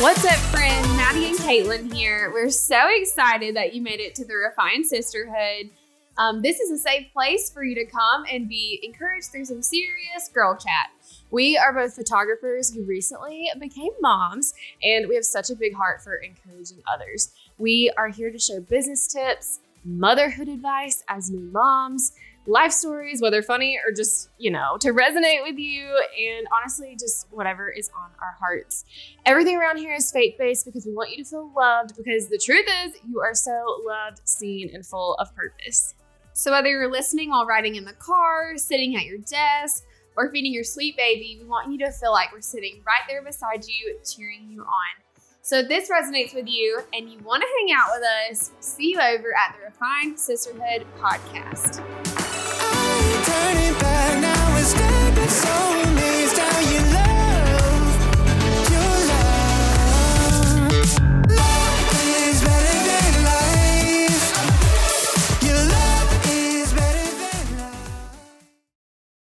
What's up, friend? Maddie and Caitlin here. We're so excited that you made it to the Refined Sisterhood. Um, this is a safe place for you to come and be encouraged through some serious girl chat. We are both photographers who recently became moms, and we have such a big heart for encouraging others. We are here to share business tips, motherhood advice as new moms, life stories, whether funny or just, you know, to resonate with you, and honestly, just whatever is on our hearts. Everything around here is faith based because we want you to feel loved, because the truth is, you are so loved, seen, and full of purpose. So, whether you're listening while riding in the car, sitting at your desk, or feeding your sweet baby, we want you to feel like we're sitting right there beside you, cheering you on. So, if this resonates with you and you want to hang out with us, see you over at the Refined Sisterhood podcast.